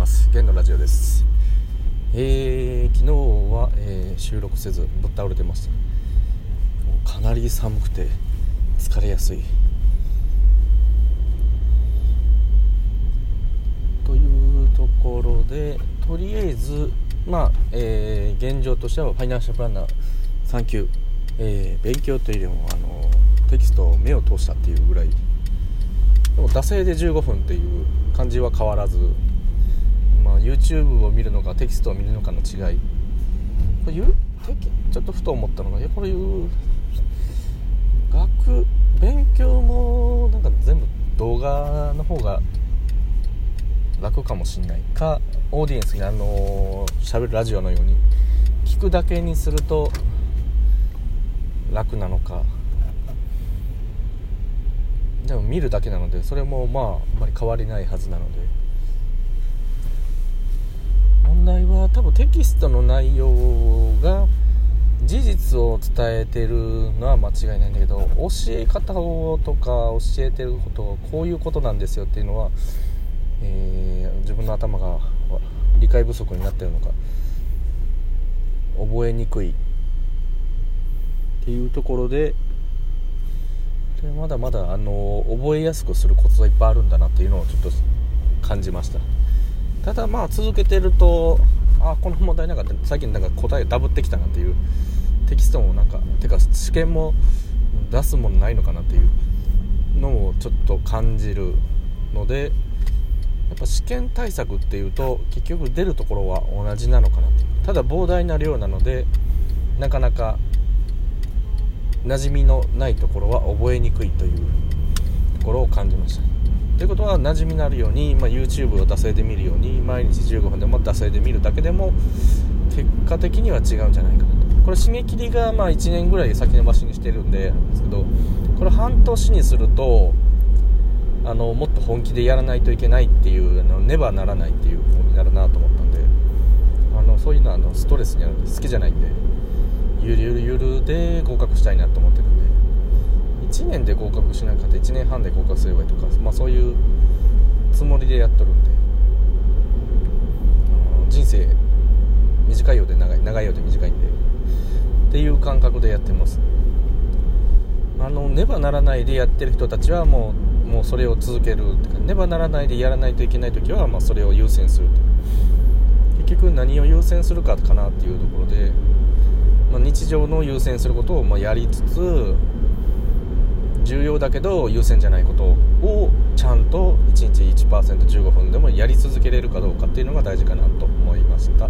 ます。ゲンのラジオです。えー、昨日は、えー、収録せずぶっ倒れてました。かなり寒くて疲れやすい。というところでとりあえずまあ、えー、現状としてはファイナンシャルプランナー3級、えー、勉強というよりもあのテキストを目を通したっていうぐらい。でも惰性で15分っていう感じは変わらず、YouTube を見るのかテキストを見るのかの違い。これちょっとふと思ったのがこれいう学勉強もなんか全部動画の方が楽かもしんないかオーディエンスにあの喋るラジオのように聞くだけにすると楽なのか。でも見るだけなのでそれもまああんまり変わりないはずなので問題は多分テキストの内容が事実を伝えてるのは間違いないんだけど教え方をとか教えてることをこういうことなんですよっていうのは、えー、自分の頭が理解不足になってるのか覚えにくいっていうところででまだまだあの覚えやすくするコツはいっぱいあるんだなっていうのをちょっと感じました。ただまあ続けてるとあこの問題なんか最近なんか答えダブってきたなっていうテキストもなんかてか試験も出すものないのかなっていうのをちょっと感じるのでやっぱ試験対策っていうと結局出るところは同じなのかなってただ膨大な量なのでなかなか馴染みのないところは覚えにくいというところを感じました。ということは馴染みのあるように、まあ、YouTube を惰性で見るように毎日15分でも惰性で見るだけでも結果的には違うんじゃないかなと。これ締め切りがまあ1年ぐらい先延ばしにしてるんでですけどこれ半年にするとあのもっと本気でやらないといけないっていうあのねばならないっていう方になるなと思ったんであのそういうのはあのストレスになるんで好きじゃないんでゆるゆるゆるで合格したいなと思ってるんで。1年で合格しなかった1年半で合格すればいいとか、まあ、そういうつもりでやっとるんで。人生短いようで長い長いようで短いんで。っていう感覚でやってます。あのねばならないでやってる人たちはもうもうそれを続けるねばならないでやらないといけない時は、まあ、それを優先すると結局何を優先するかかなっていうところでまあ、日常の優先することをまやりつつ重要だけど優先じゃないことをちゃんと1日 1%15 分でもやり続けれるかどうかっていうのが大事かなと思いました。